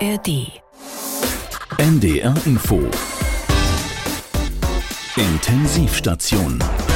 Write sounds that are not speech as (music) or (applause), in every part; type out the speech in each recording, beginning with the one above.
ARD. NDR Info. Intensivstation.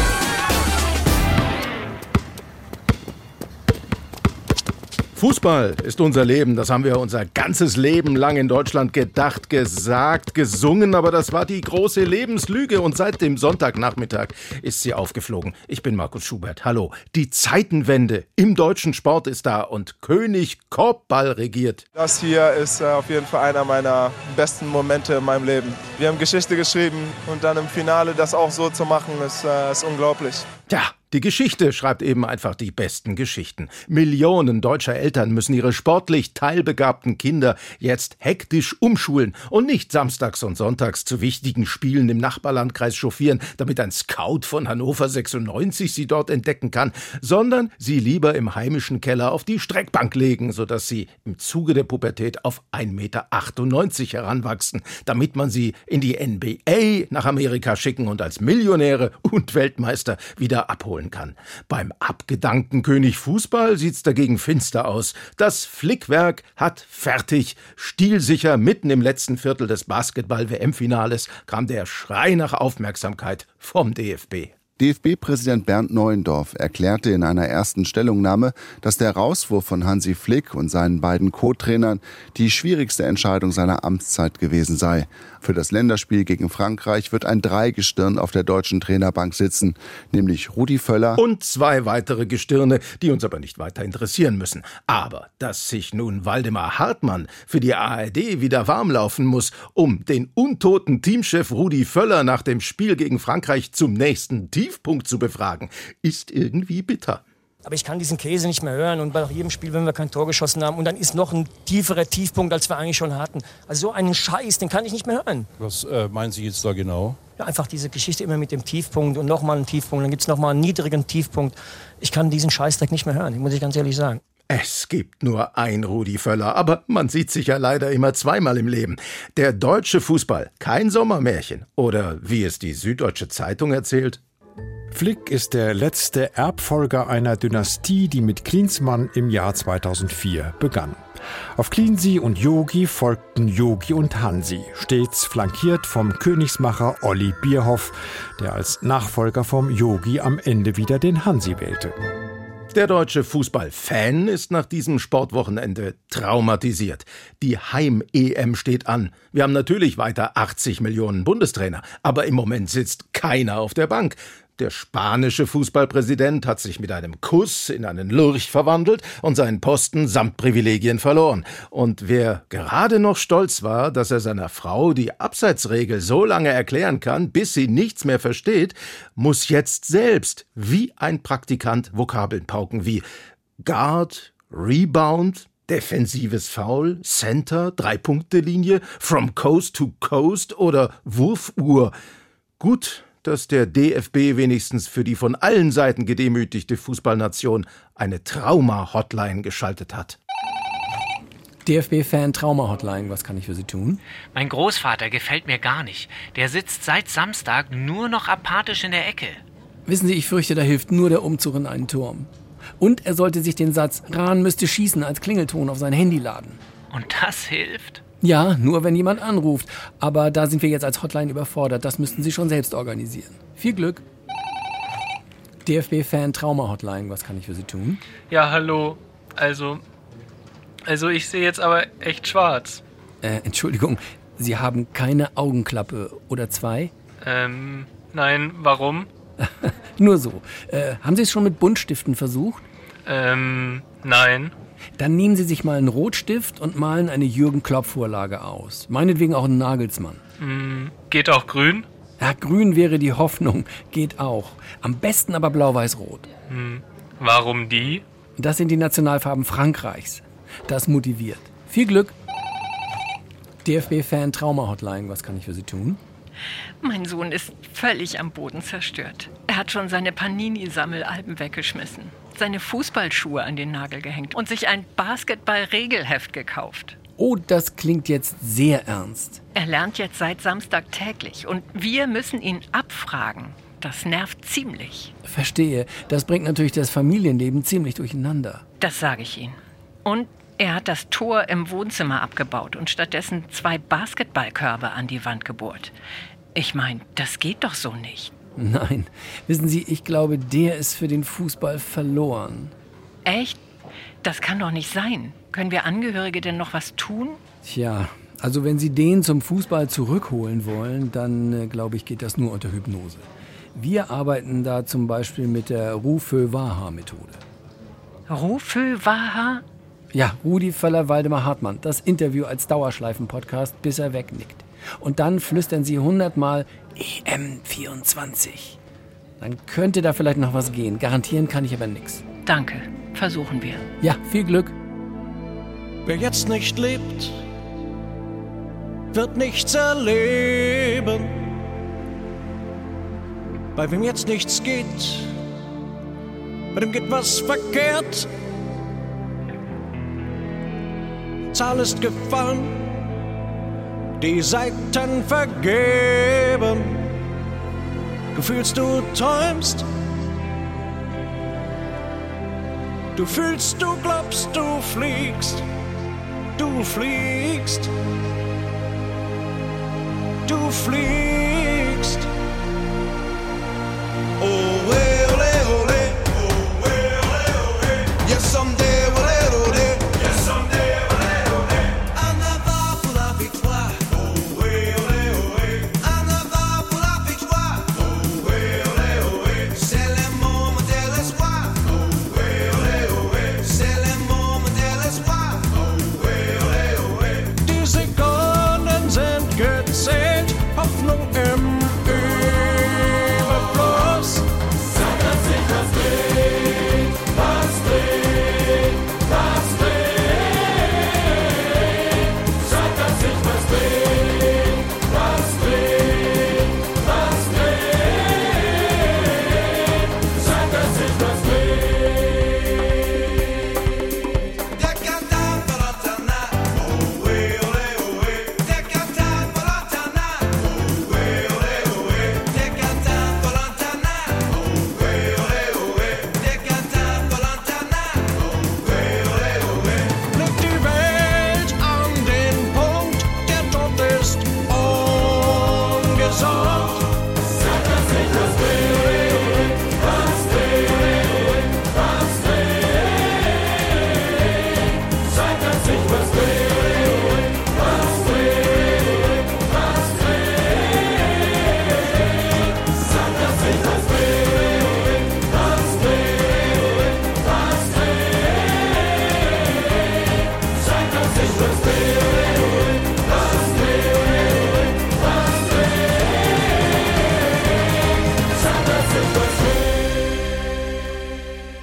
Fußball ist unser Leben. Das haben wir unser ganzes Leben lang in Deutschland gedacht, gesagt, gesungen. Aber das war die große Lebenslüge. Und seit dem Sonntagnachmittag ist sie aufgeflogen. Ich bin Markus Schubert. Hallo. Die Zeitenwende im deutschen Sport ist da und König Korbball regiert. Das hier ist äh, auf jeden Fall einer meiner besten Momente in meinem Leben. Wir haben Geschichte geschrieben und dann im Finale das auch so zu machen, ist, äh, ist unglaublich. Tja, die Geschichte schreibt eben einfach die besten Geschichten. Millionen deutscher Eltern müssen ihre sportlich teilbegabten Kinder jetzt hektisch umschulen und nicht samstags und sonntags zu wichtigen Spielen im Nachbarlandkreis chauffieren, damit ein Scout von Hannover 96 sie dort entdecken kann, sondern sie lieber im heimischen Keller auf die Streckbank legen, sodass sie im Zuge der Pubertät auf 1,98 Meter heranwachsen, damit man sie in die NBA nach Amerika schicken und als Millionäre und Weltmeister wieder abholen holen kann. Beim abgedankten König Fußball sieht's dagegen finster aus. Das Flickwerk hat fertig. Stilsicher mitten im letzten Viertel des Basketball-WM-Finales kam der Schrei nach Aufmerksamkeit vom DFB. DFB-Präsident Bernd Neuendorf erklärte in einer ersten Stellungnahme, dass der Rauswurf von Hansi Flick und seinen beiden Co-Trainern die schwierigste Entscheidung seiner Amtszeit gewesen sei. Für das Länderspiel gegen Frankreich wird ein Dreigestirn auf der deutschen Trainerbank sitzen, nämlich Rudi Völler und zwei weitere Gestirne, die uns aber nicht weiter interessieren müssen. Aber dass sich nun Waldemar Hartmann für die ARD wieder warm laufen muss, um den untoten Teamchef Rudi Völler nach dem Spiel gegen Frankreich zum nächsten Tiefpunkt zu befragen, ist irgendwie bitter. Aber ich kann diesen Käse nicht mehr hören und bei jedem Spiel, wenn wir kein Tor geschossen haben und dann ist noch ein tieferer Tiefpunkt, als wir eigentlich schon hatten. Also so einen Scheiß, den kann ich nicht mehr hören. Was äh, meinen Sie jetzt da genau? Ja, einfach diese Geschichte immer mit dem Tiefpunkt und nochmal einen Tiefpunkt, dann gibt es nochmal einen niedrigen Tiefpunkt. Ich kann diesen Scheißdreck nicht mehr hören, muss ich ganz ehrlich sagen. Es gibt nur ein Rudi Völler, aber man sieht sich ja leider immer zweimal im Leben. Der deutsche Fußball, kein Sommermärchen. Oder wie es die Süddeutsche Zeitung erzählt, Flick ist der letzte Erbfolger einer Dynastie, die mit Klinsmann im Jahr 2004 begann. Auf Cleansey und Yogi folgten Yogi und Hansi, stets flankiert vom Königsmacher Olli Bierhoff, der als Nachfolger vom Yogi am Ende wieder den Hansi wählte. Der deutsche Fußballfan ist nach diesem Sportwochenende traumatisiert. Die Heim-EM steht an. Wir haben natürlich weiter 80 Millionen Bundestrainer, aber im Moment sitzt keiner auf der Bank. Der spanische Fußballpräsident hat sich mit einem Kuss in einen Lurch verwandelt und seinen Posten samt Privilegien verloren. Und wer gerade noch stolz war, dass er seiner Frau die Abseitsregel so lange erklären kann, bis sie nichts mehr versteht, muss jetzt selbst wie ein Praktikant Vokabeln pauken wie Guard, Rebound, defensives Foul, Center, Drei-Punkte-Linie, from Coast to Coast oder Wurfuhr. Gut, dass der DFB wenigstens für die von allen Seiten gedemütigte Fußballnation eine Trauma-Hotline geschaltet hat. DFB-Fan Trauma-Hotline, was kann ich für Sie tun? Mein Großvater gefällt mir gar nicht. Der sitzt seit Samstag nur noch apathisch in der Ecke. Wissen Sie, ich fürchte, da hilft nur der Umzug in einen Turm. Und er sollte sich den Satz Rahn müsste schießen als Klingelton auf sein Handy laden. Und das hilft? Ja, nur wenn jemand anruft. Aber da sind wir jetzt als Hotline überfordert. Das müssten Sie schon selbst organisieren. Viel Glück. DFB-Fan Trauma-Hotline, was kann ich für Sie tun? Ja, hallo. Also, also ich sehe jetzt aber echt schwarz. Äh, Entschuldigung, Sie haben keine Augenklappe oder zwei? Ähm, nein, warum? (laughs) Nur so. Äh, haben Sie es schon mit Buntstiften versucht? Ähm, nein. Dann nehmen Sie sich mal einen Rotstift und malen eine Jürgen Klopp-Vorlage aus. Meinetwegen auch einen Nagelsmann. Mm, geht auch grün? Ja, grün wäre die Hoffnung. Geht auch. Am besten aber blau-weiß-rot. Hm. Warum die? Das sind die Nationalfarben Frankreichs. Das motiviert. Viel Glück. DFB-Fan Trauma-Hotline, was kann ich für Sie tun? Mein Sohn ist völlig am Boden zerstört. Er hat schon seine Panini-Sammelalben weggeschmissen, seine Fußballschuhe an den Nagel gehängt und sich ein Basketball-Regelheft gekauft. Oh, das klingt jetzt sehr ernst. Er lernt jetzt seit Samstag täglich und wir müssen ihn abfragen. Das nervt ziemlich. Verstehe. Das bringt natürlich das Familienleben ziemlich durcheinander. Das sage ich Ihnen. Und Er hat das Tor im Wohnzimmer abgebaut und stattdessen zwei Basketballkörbe an die Wand gebohrt. Ich meine, das geht doch so nicht. (laughs) Nein, wissen Sie, ich glaube, der ist für den Fußball verloren. Echt? Das kann doch nicht sein. Können wir Angehörige denn noch was tun? Tja, also wenn Sie den zum Fußball zurückholen wollen, dann äh, glaube ich, geht das nur unter Hypnose. Wir arbeiten da zum Beispiel mit der Rufö-Waha-Methode. Rufö-Waha? Ja, Rudi Völler-Waldemar Hartmann. Das Interview als Dauerschleifen-Podcast, bis er wegnickt. Und dann flüstern Sie hundertmal EM24. Dann könnte da vielleicht noch was gehen. Garantieren kann ich aber nichts. Danke. Versuchen wir. Ja, viel Glück. Wer jetzt nicht lebt, wird nichts erleben. Bei wem jetzt nichts geht, bei dem geht was verkehrt. Zahl ist gefallen, die Seiten vergeben. Du fühlst, du träumst. Du fühlst, du glaubst, du fliegst. Du fliegst. Du fliegst.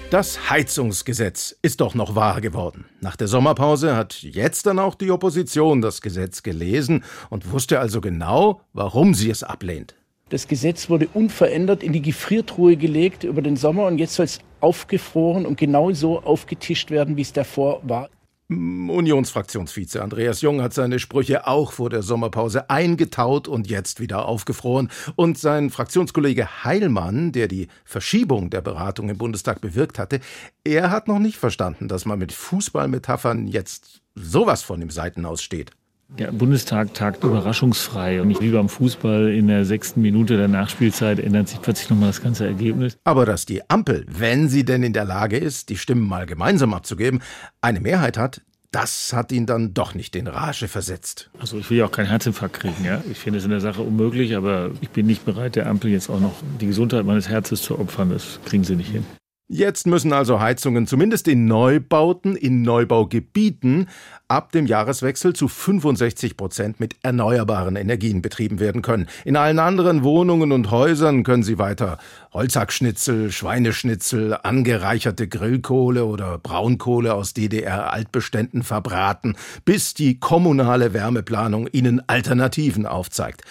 Das Heizungsgesetz ist doch noch wahr geworden. Nach der Sommerpause hat jetzt dann auch die Opposition das Gesetz gelesen und wusste also genau, warum sie es ablehnt. Das Gesetz wurde unverändert in die Gefriertruhe gelegt über den Sommer und jetzt soll es aufgefroren und genauso aufgetischt werden, wie es davor war. Unionsfraktionsvize Andreas Jung hat seine Sprüche auch vor der Sommerpause eingetaut und jetzt wieder aufgefroren. Und sein Fraktionskollege Heilmann, der die Verschiebung der Beratung im Bundestag bewirkt hatte, er hat noch nicht verstanden, dass man mit Fußballmetaphern jetzt sowas von im Seitenaus steht. Der Bundestag tagt überraschungsfrei und nicht wie beim Fußball in der sechsten Minute der Nachspielzeit ändert sich plötzlich nochmal das ganze Ergebnis. Aber dass die Ampel, wenn sie denn in der Lage ist, die Stimmen mal gemeinsam abzugeben, eine Mehrheit hat, das hat ihn dann doch nicht in Rage versetzt. Also ich will ja auch keinen Herzinfarkt kriegen, ja. Ich finde es in der Sache unmöglich, aber ich bin nicht bereit, der Ampel jetzt auch noch die Gesundheit meines Herzens zu opfern. Das kriegen sie nicht hin. Jetzt müssen also Heizungen zumindest in Neubauten, in Neubaugebieten ab dem Jahreswechsel zu 65 Prozent mit erneuerbaren Energien betrieben werden können. In allen anderen Wohnungen und Häusern können sie weiter Holzhackschnitzel, Schweineschnitzel, angereicherte Grillkohle oder Braunkohle aus DDR-Altbeständen verbraten, bis die kommunale Wärmeplanung ihnen Alternativen aufzeigt.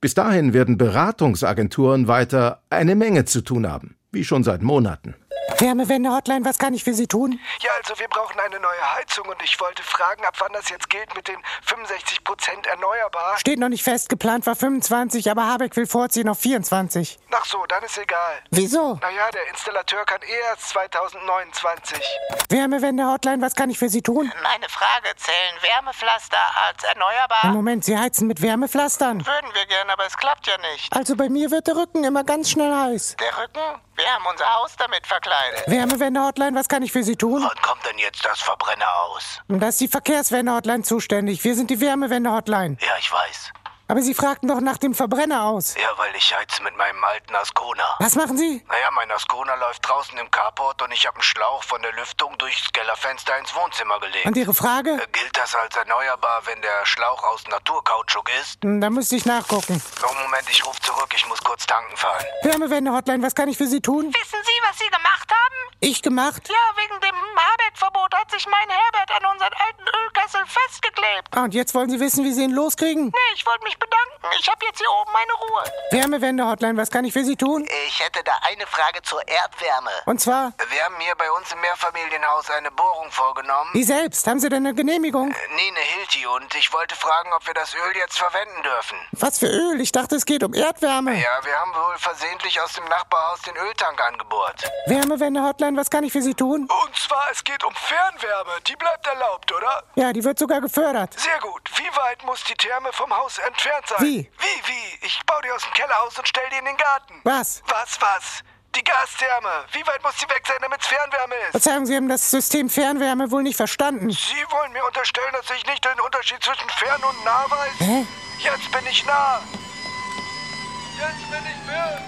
Bis dahin werden Beratungsagenturen weiter eine Menge zu tun haben. Wie schon seit Monaten. Wärmewende-Hotline, was kann ich für Sie tun? Ja, also wir brauchen eine neue Heizung und ich wollte fragen, ab wann das jetzt gilt mit den 65 Prozent erneuerbar. Steht noch nicht fest, geplant war 25, aber Habeck will vorziehen auf 24. Ach so, dann ist egal. Wieso? Naja, der Installateur kann eh erst 2029. Wärmewende-Hotline, was kann ich für Sie tun? Meine Frage, zählen Wärmepflaster als erneuerbar? Moment, Sie heizen mit Wärmepflastern? Würden wir gern, aber es klappt ja nicht. Also bei mir wird der Rücken immer ganz schnell heiß. Der Rücken? Wir haben unser Haus damit verkleidet. Wärmewende-Hotline, was kann ich für Sie tun? Wann kommt denn jetzt das Verbrenner aus? Da ist die Verkehrswende-Hotline zuständig. Wir sind die Wärmewende-Hotline. Ja, ich weiß. Aber Sie fragten doch nach dem Verbrenner aus. Ja, weil ich heiz mit meinem alten Ascona. Was machen Sie? Naja, mein Ascona läuft draußen im Carport und ich habe einen Schlauch von der Lüftung durchs Kellerfenster ins Wohnzimmer gelegt. Und Ihre Frage? Äh, gilt das als erneuerbar, wenn der Schlauch aus Naturkautschuk ist? Hm, Da müsste ich nachgucken. Oh, Moment, ich rufe zurück. Ich muss kurz tanken fahren. Wärmewende-Hotline, was kann ich für Sie tun? Wissen Sie, was Sie gemacht haben? Ich gemacht? Ja, wegen dem Habeck-Verbot hat sich mein Herbert an unseren alten Ölkessel festgeklebt. Ah, und jetzt wollen Sie wissen, wie Sie ihn loskriegen? Nee, ich wollte mich bedanken. Ich habe jetzt hier oben meine Ruhe. Wärmewende-Hotline, was kann ich für Sie tun? Ich hätte da eine Frage zur Erdwärme. Und zwar? Wir haben hier bei uns im Mehrfamilienhaus eine Bohrung vorgenommen. Wie selbst? Haben Sie denn eine Genehmigung? Nee, eine Hilti. Und ich wollte fragen, ob wir das Öl jetzt verwenden dürfen. Was für Öl? Ich dachte, es geht um Erdwärme. Ja, wir haben wohl versehentlich aus dem Nachbarhaus den Öltank angebohrt. Wärmewende-Hotline, was kann ich für Sie tun? Und zwar, es geht um Fernwärme. Die bleibt erlaubt, oder? Ja, die wird sogar gefördert. Sehr gut. Wie weit muss die Therme vom Haus entfernt sein? Wie? Wie, wie? Ich baue die aus dem Kellerhaus und stell die in den Garten. Was? Was, was? Die Gastherme. Wie weit muss die weg sein, damit es Fernwärme ist? Verzeihung, Sie haben das System Fernwärme wohl nicht verstanden. Sie wollen mir unterstellen, dass ich nicht den Unterschied zwischen fern und nah weiß? Hä? Jetzt bin ich nah. Jetzt bin ich fern.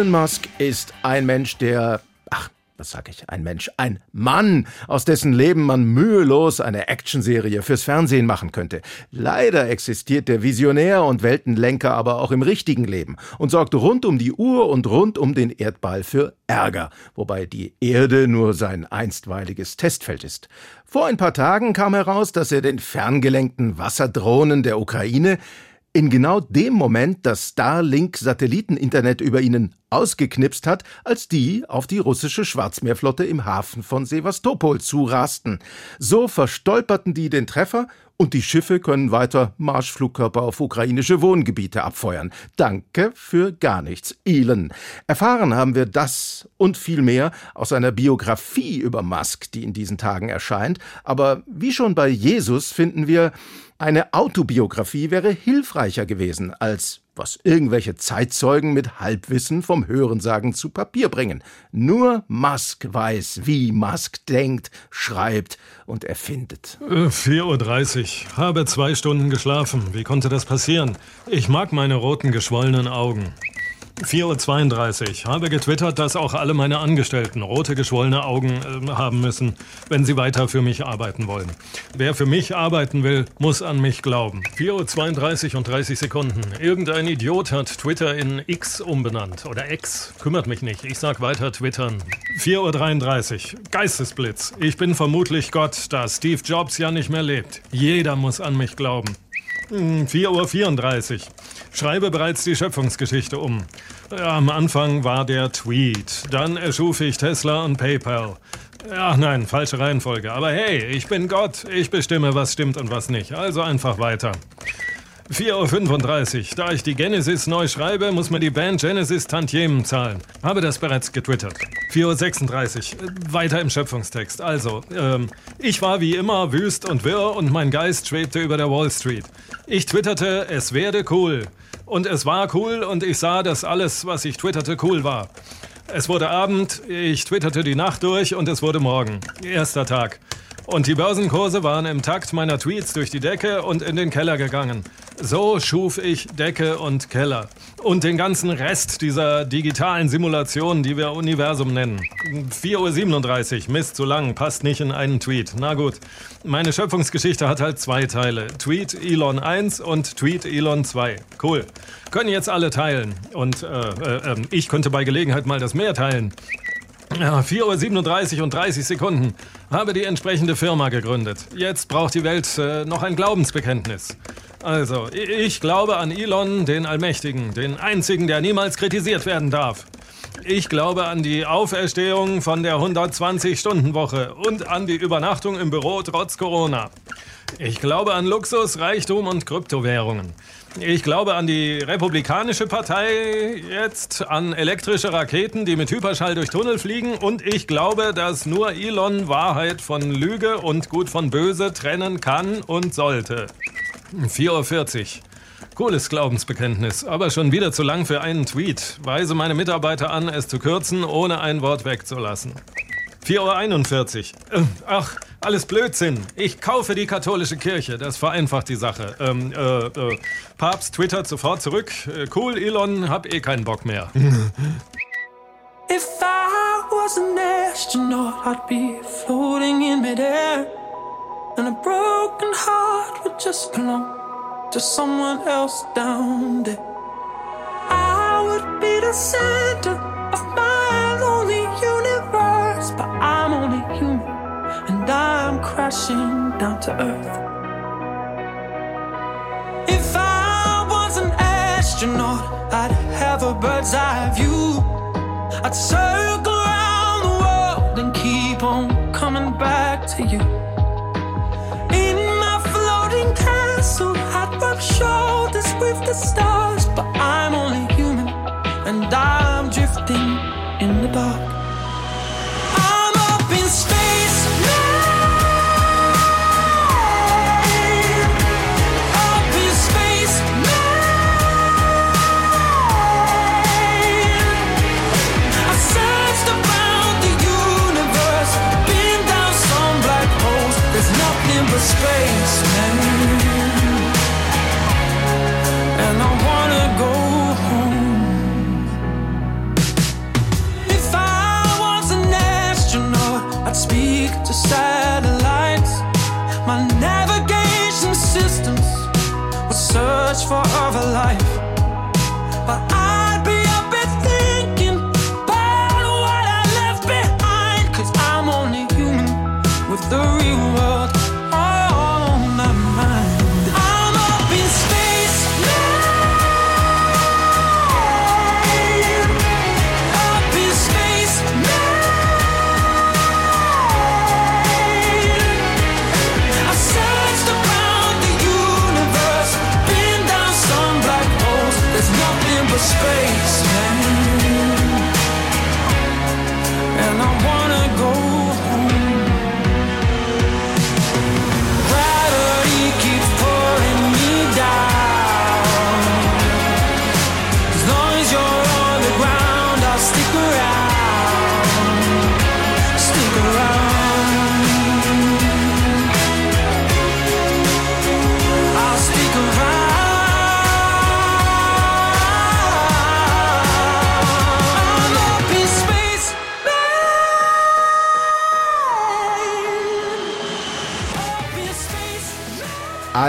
Elon Musk ist ein Mensch, der. Ach, was sag ich? Ein Mensch, ein Mann, aus dessen Leben man mühelos eine Actionserie fürs Fernsehen machen könnte. Leider existiert der Visionär und Weltenlenker aber auch im richtigen Leben und sorgt rund um die Uhr und rund um den Erdball für Ärger, wobei die Erde nur sein einstweiliges Testfeld ist. Vor ein paar Tagen kam heraus, dass er den ferngelenkten Wasserdrohnen der Ukraine In genau dem Moment das Starlink-Satelliteninternet über ihnen ausgeknipst hat, als die auf die russische Schwarzmeerflotte im Hafen von Sevastopol zurasten. So verstolperten die den Treffer und die Schiffe können weiter Marschflugkörper auf ukrainische Wohngebiete abfeuern. Danke für gar nichts, Elon. Erfahren haben wir das und viel mehr aus einer Biografie über Musk, die in diesen Tagen erscheint. Aber wie schon bei Jesus finden wir, eine Autobiografie wäre hilfreicher gewesen, als was irgendwelche Zeitzeugen mit Halbwissen vom Hörensagen zu Papier bringen. Nur Musk weiß, wie Musk denkt, schreibt und erfindet. Äh, 4.30 Uhr. Habe zwei Stunden geschlafen. Wie konnte das passieren? Ich mag meine roten, geschwollenen Augen. 4.32 Uhr. Habe getwittert, dass auch alle meine Angestellten rote, geschwollene Augen äh, haben müssen, wenn sie weiter für mich arbeiten wollen. Wer für mich arbeiten will, muss an mich glauben. 4.32 Uhr und 30 Sekunden. Irgendein Idiot hat Twitter in X umbenannt. Oder X. Kümmert mich nicht. Ich sag weiter twittern. 4.33 Uhr. Geistesblitz. Ich bin vermutlich Gott, da Steve Jobs ja nicht mehr lebt. Jeder muss an mich glauben. 4.34 Uhr. Schreibe bereits die Schöpfungsgeschichte um. Am Anfang war der Tweet. Dann erschuf ich Tesla und PayPal. Ach nein, falsche Reihenfolge. Aber hey, ich bin Gott. Ich bestimme, was stimmt und was nicht. Also einfach weiter. 4.35 Uhr. Da ich die Genesis neu schreibe, muss mir die Band Genesis Tantiemen zahlen. Habe das bereits getwittert. 4.36 Uhr. Weiter im Schöpfungstext. Also, ähm, ich war wie immer wüst und wirr und mein Geist schwebte über der Wall Street. Ich twitterte, es werde cool. Und es war cool und ich sah, dass alles, was ich twitterte, cool war. Es wurde Abend, ich twitterte die Nacht durch und es wurde Morgen. Erster Tag. Und die Börsenkurse waren im Takt meiner Tweets durch die Decke und in den Keller gegangen. So schuf ich Decke und Keller. Und den ganzen Rest dieser digitalen Simulation, die wir Universum nennen. 4.37 Uhr, Mist, zu lang, passt nicht in einen Tweet. Na gut. Meine Schöpfungsgeschichte hat halt zwei Teile. Tweet Elon 1 und Tweet Elon 2. Cool. Können jetzt alle teilen. Und äh, äh, ich könnte bei Gelegenheit mal das Meer teilen. Ja, 4.37 Uhr und 30 Sekunden. Habe die entsprechende Firma gegründet. Jetzt braucht die Welt äh, noch ein Glaubensbekenntnis. Also, ich glaube an Elon, den Allmächtigen, den einzigen, der niemals kritisiert werden darf. Ich glaube an die Auferstehung von der 120-Stunden-Woche und an die Übernachtung im Büro trotz Corona. Ich glaube an Luxus, Reichtum und Kryptowährungen. Ich glaube an die Republikanische Partei jetzt, an elektrische Raketen, die mit Hyperschall durch Tunnel fliegen und ich glaube, dass nur Elon Wahrheit von Lüge und Gut von Böse trennen kann und sollte. 4.40 Uhr. Cooles Glaubensbekenntnis, aber schon wieder zu lang für einen Tweet. Weise meine Mitarbeiter an, es zu kürzen, ohne ein Wort wegzulassen. 4.41 Uhr. Äh, ach, alles Blödsinn. Ich kaufe die katholische Kirche. Das vereinfacht die Sache. Ähm, äh, äh, Papst twittert sofort zurück. Äh, cool, Elon, hab eh keinen Bock mehr. (laughs) If I was an astronaut, I'd be floating in midair. And a broken heart would just belong to someone else down there. I would be the center crashing down to earth. If I was an astronaut, I'd have a bird's eye view. I'd circle around the world and keep on coming back to you. In my floating castle, I'd rub shoulders with the stars, but I'm only human and I'm drifting in the dark. For other life. But I'd be up and thinking about what I left behind. Cause I'm only human with the real world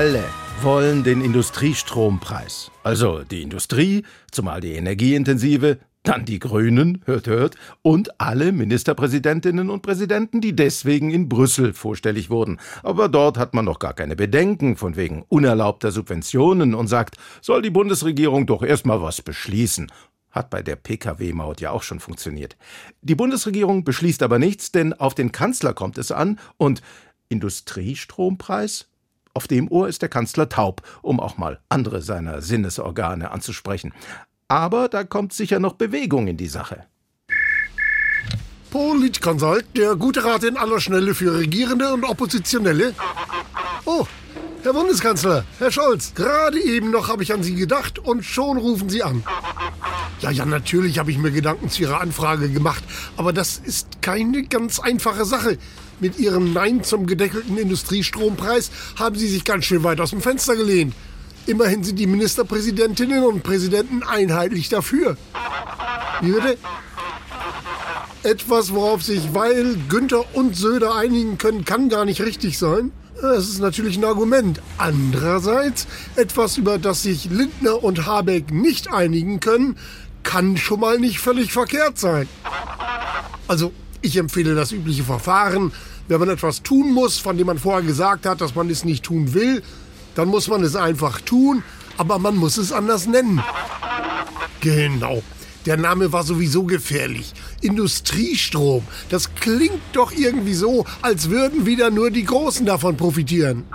Alle wollen den Industriestrompreis. Also die Industrie, zumal die energieintensive, dann die Grünen, hört, hört, und alle Ministerpräsidentinnen und Präsidenten, die deswegen in Brüssel vorstellig wurden. Aber dort hat man noch gar keine Bedenken von wegen unerlaubter Subventionen und sagt, soll die Bundesregierung doch erstmal was beschließen. Hat bei der Pkw-Maut ja auch schon funktioniert. Die Bundesregierung beschließt aber nichts, denn auf den Kanzler kommt es an und Industriestrompreis? Auf dem Ohr ist der Kanzler taub, um auch mal andere seiner Sinnesorgane anzusprechen. Aber da kommt sicher noch Bewegung in die Sache. Politkonsult, der gute Rat in aller Schnelle für Regierende und Oppositionelle. Oh, Herr Bundeskanzler, Herr Scholz, gerade eben noch habe ich an Sie gedacht und schon rufen Sie an. Ja, ja, natürlich habe ich mir Gedanken zu Ihrer Anfrage gemacht, aber das ist keine ganz einfache Sache. Mit Ihrem Nein zum gedeckelten Industriestrompreis haben Sie sich ganz schön weit aus dem Fenster gelehnt. Immerhin sind die Ministerpräsidentinnen und Präsidenten einheitlich dafür. Wie bitte? Etwas, worauf sich Weil, Günther und Söder einigen können, kann gar nicht richtig sein. Das ist natürlich ein Argument. Andererseits, etwas, über das sich Lindner und Habeck nicht einigen können, kann schon mal nicht völlig verkehrt sein. Also, ich empfehle das übliche Verfahren. Wenn man etwas tun muss, von dem man vorher gesagt hat, dass man es nicht tun will, dann muss man es einfach tun, aber man muss es anders nennen. Genau. Der Name war sowieso gefährlich. Industriestrom. Das klingt doch irgendwie so, als würden wieder nur die Großen davon profitieren.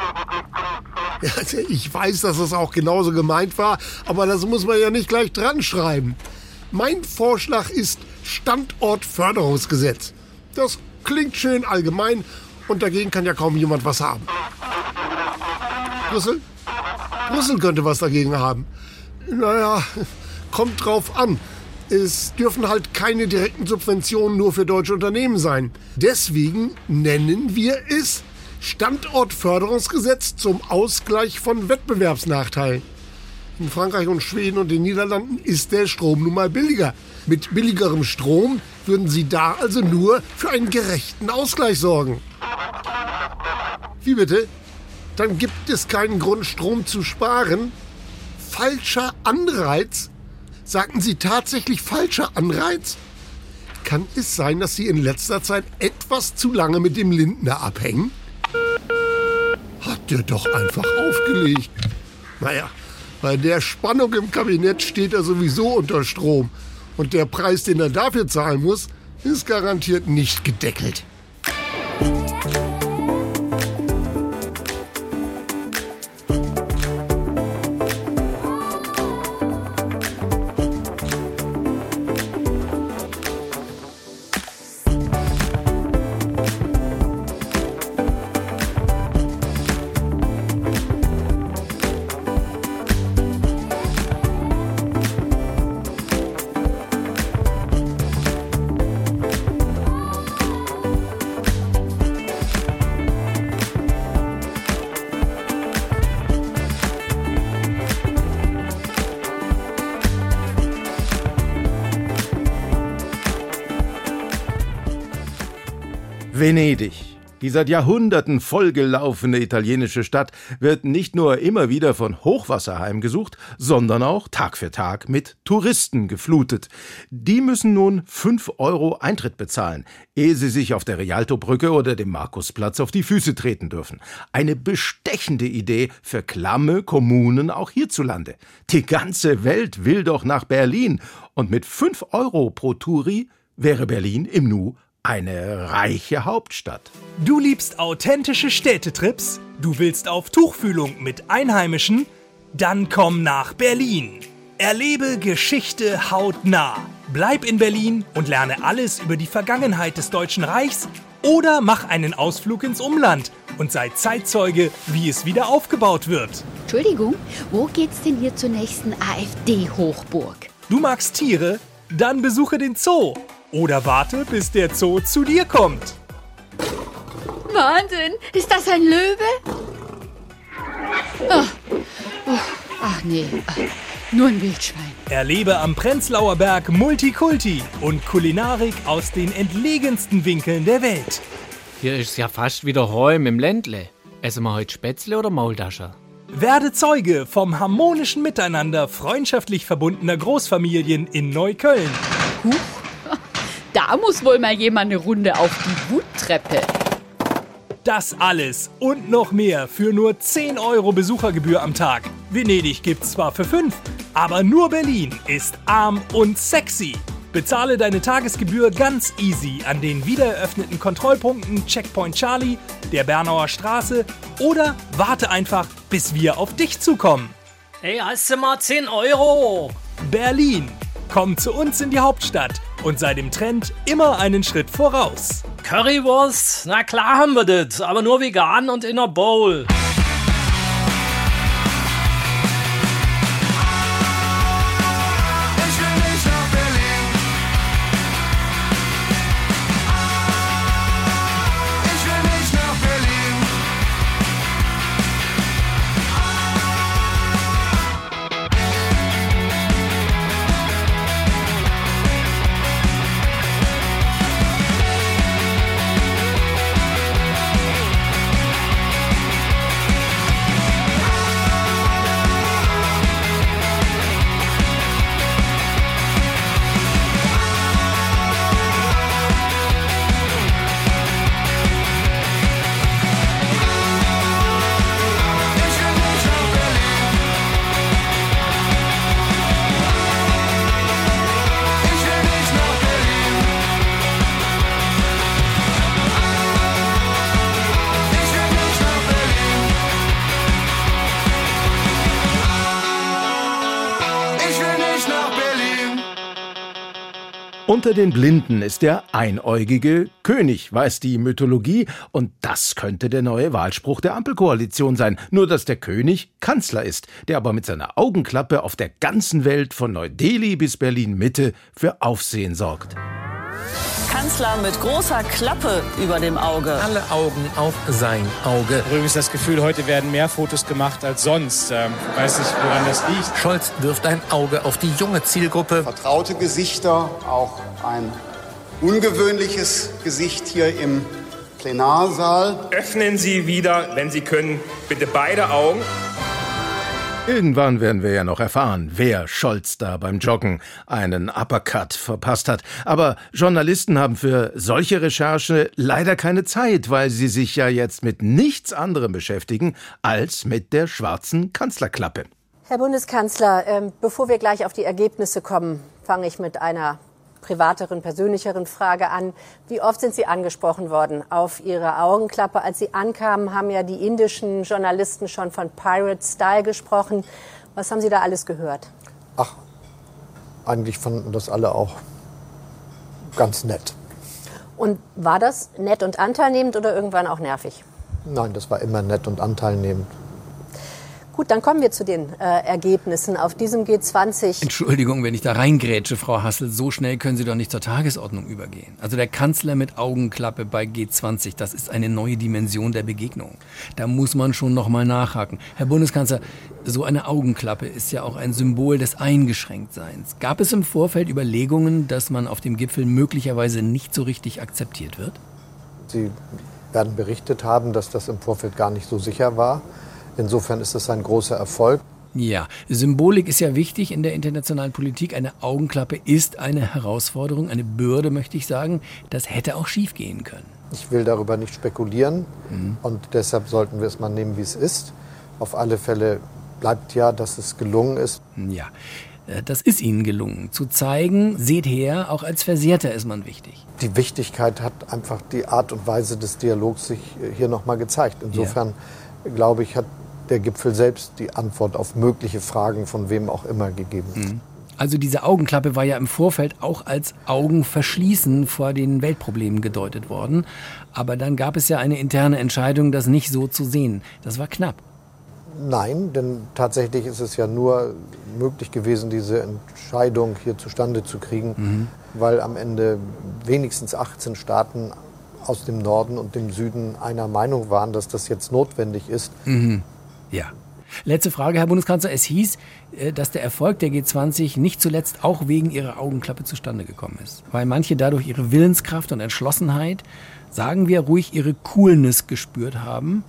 Also ich weiß, dass das auch genauso gemeint war, aber das muss man ja nicht gleich dran schreiben. Mein Vorschlag ist Standortförderungsgesetz. Das klingt schön allgemein und dagegen kann ja kaum jemand was haben. Brüssel? Brüssel könnte was dagegen haben. Naja, kommt drauf an. Es dürfen halt keine direkten Subventionen nur für deutsche Unternehmen sein. Deswegen nennen wir es Standortförderungsgesetz zum Ausgleich von Wettbewerbsnachteilen. In Frankreich und Schweden und den Niederlanden ist der Strom nun mal billiger. Mit billigerem Strom würden sie da also nur für einen gerechten Ausgleich sorgen. Wie bitte? Dann gibt es keinen Grund, Strom zu sparen. Falscher Anreiz? Sagten Sie tatsächlich falscher Anreiz? Kann es sein, dass Sie in letzter Zeit etwas zu lange mit dem Lindner abhängen? Hat der doch einfach aufgelegt. Naja, bei der Spannung im Kabinett steht er sowieso unter Strom. Und der Preis, den er dafür zahlen muss, ist garantiert nicht gedeckelt. Die seit Jahrhunderten vollgelaufene italienische Stadt wird nicht nur immer wieder von Hochwasser heimgesucht, sondern auch Tag für Tag mit Touristen geflutet. Die müssen nun 5 Euro Eintritt bezahlen, ehe sie sich auf der Rialtobrücke oder dem Markusplatz auf die Füße treten dürfen. Eine bestechende Idee für klamme Kommunen auch hierzulande. Die ganze Welt will doch nach Berlin und mit 5 Euro pro Touri wäre Berlin im Nu eine reiche Hauptstadt. Du liebst authentische Städtetrips? Du willst auf Tuchfühlung mit Einheimischen? Dann komm nach Berlin. Erlebe Geschichte hautnah. Bleib in Berlin und lerne alles über die Vergangenheit des Deutschen Reichs oder mach einen Ausflug ins Umland und sei Zeitzeuge, wie es wieder aufgebaut wird. Entschuldigung, wo geht's denn hier zur nächsten AfD-Hochburg? Du magst Tiere? Dann besuche den Zoo. Oder warte, bis der Zoo zu dir kommt. Wahnsinn! Ist das ein Löwe? Oh, oh, ach nee, ach, nur ein Wildschwein. Erlebe am Prenzlauer Berg Multikulti und Kulinarik aus den entlegensten Winkeln der Welt. Hier ist ja fast wieder Heum im Ländle. Essen wir heute Spätzle oder Maultasche? Werde Zeuge vom harmonischen Miteinander freundschaftlich verbundener Großfamilien in Neukölln. Huch, da muss wohl mal jemand eine Runde auf die Wuttreppe. Das alles und noch mehr für nur 10 Euro Besuchergebühr am Tag. Venedig gibt's zwar für 5, aber nur Berlin ist arm und sexy. Bezahle deine Tagesgebühr ganz easy an den wiedereröffneten Kontrollpunkten Checkpoint Charlie, der Bernauer Straße oder warte einfach, bis wir auf dich zukommen. Hey, hast du mal 10 Euro? Berlin. Komm zu uns in die Hauptstadt und sei dem Trend immer einen Schritt voraus. Currywurst? Na klar haben wir das, aber nur vegan und in einer Bowl. Unter den Blinden ist der einäugige König, weiß die Mythologie, und das könnte der neue Wahlspruch der Ampelkoalition sein, nur dass der König Kanzler ist, der aber mit seiner Augenklappe auf der ganzen Welt von Neu-Delhi bis Berlin Mitte für Aufsehen sorgt. Kanzler mit großer Klappe über dem Auge. Alle Augen auf sein Auge. Übrigens das Gefühl, heute werden mehr Fotos gemacht als sonst. Ähm, weiß nicht, woran das liegt. Scholz wirft ein Auge auf die junge Zielgruppe. Vertraute Gesichter, auch ein ungewöhnliches Gesicht hier im Plenarsaal. Öffnen Sie wieder, wenn Sie können, bitte beide Augen. Irgendwann werden wir ja noch erfahren, wer Scholz da beim Joggen einen Uppercut verpasst hat. Aber Journalisten haben für solche Recherche leider keine Zeit, weil sie sich ja jetzt mit nichts anderem beschäftigen als mit der schwarzen Kanzlerklappe. Herr Bundeskanzler, ähm, bevor wir gleich auf die Ergebnisse kommen, fange ich mit einer privateren, persönlicheren Frage an. Wie oft sind Sie angesprochen worden auf Ihre Augenklappe? Als Sie ankamen, haben ja die indischen Journalisten schon von Pirate Style gesprochen. Was haben Sie da alles gehört? Eigentlich fanden das alle auch ganz nett. Und war das nett und anteilnehmend oder irgendwann auch nervig? Nein, das war immer nett und anteilnehmend. Gut, dann kommen wir zu den äh, Ergebnissen. Auf diesem G20 Entschuldigung, wenn ich da reingrätsche, Frau Hassel, so schnell können Sie doch nicht zur Tagesordnung übergehen. Also der Kanzler mit Augenklappe bei G20, das ist eine neue Dimension der Begegnung. Da muss man schon noch mal nachhaken. Herr Bundeskanzler, so eine Augenklappe ist ja auch ein Symbol des Eingeschränktseins. Gab es im Vorfeld Überlegungen, dass man auf dem Gipfel möglicherweise nicht so richtig akzeptiert wird? Sie werden berichtet haben, dass das im Vorfeld gar nicht so sicher war. Insofern ist es ein großer Erfolg. Ja, Symbolik ist ja wichtig in der internationalen Politik. Eine Augenklappe ist eine Herausforderung, eine Bürde, möchte ich sagen. Das hätte auch schief gehen können. Ich will darüber nicht spekulieren und deshalb sollten wir es mal nehmen, wie es ist. Auf alle Fälle bleibt ja, dass es gelungen ist. Ja, äh, das ist Ihnen gelungen. Zu zeigen, seht her, auch als Versehrter ist man wichtig. Die Wichtigkeit hat einfach die Art und Weise des Dialogs sich hier nochmal gezeigt. Insofern, glaube ich, hat der Gipfel selbst die Antwort auf mögliche Fragen von wem auch immer gegeben. Also diese Augenklappe war ja im Vorfeld auch als Augenverschließen vor den Weltproblemen gedeutet worden. Aber dann gab es ja eine interne Entscheidung, das nicht so zu sehen. Das war knapp. Nein, denn tatsächlich ist es ja nur möglich gewesen, diese Entscheidung hier zustande zu kriegen, Mhm. weil am Ende wenigstens 18 Staaten aus dem Norden und dem Süden einer Meinung waren, dass das jetzt notwendig ist. Mhm. Ja. Letzte Frage, Herr Bundeskanzler. Es hieß, äh, dass der Erfolg der G20 nicht zuletzt auch wegen ihrer Augenklappe zustande gekommen ist. Weil manche dadurch ihre Willenskraft und Entschlossenheit, sagen wir ruhig, ihre Coolness gespürt haben.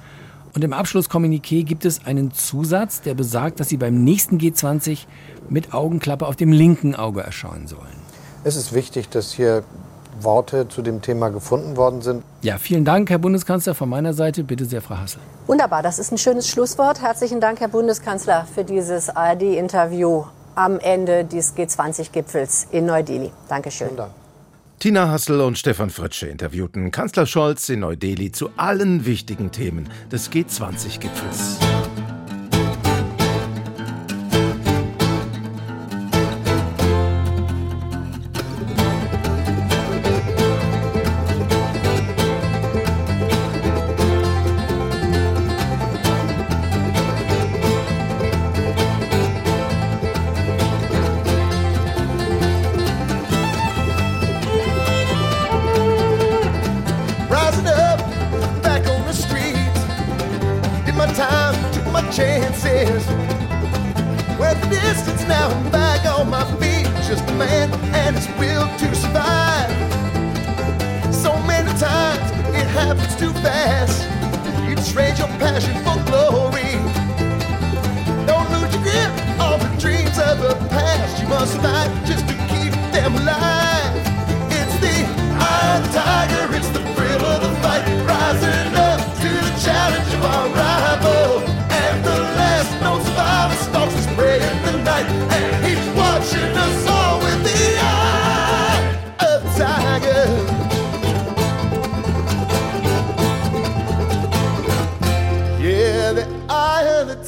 Und im Abschlusskommuniqué gibt es einen Zusatz, der besagt, dass sie beim nächsten G20 mit Augenklappe auf dem linken Auge erscheinen sollen. Es ist wichtig, dass hier Worte zu dem Thema gefunden worden sind. Ja, vielen Dank, Herr Bundeskanzler. Von meiner Seite bitte sehr, Frau Hassel. Wunderbar, das ist ein schönes Schlusswort. Herzlichen Dank, Herr Bundeskanzler, für dieses ARD-Interview am Ende des G20-Gipfels in Neu-Delhi. Dankeschön. Tina Hassel und Stefan Fritsche interviewten Kanzler Scholz in Neu-Delhi zu allen wichtigen Themen des G20-Gipfels.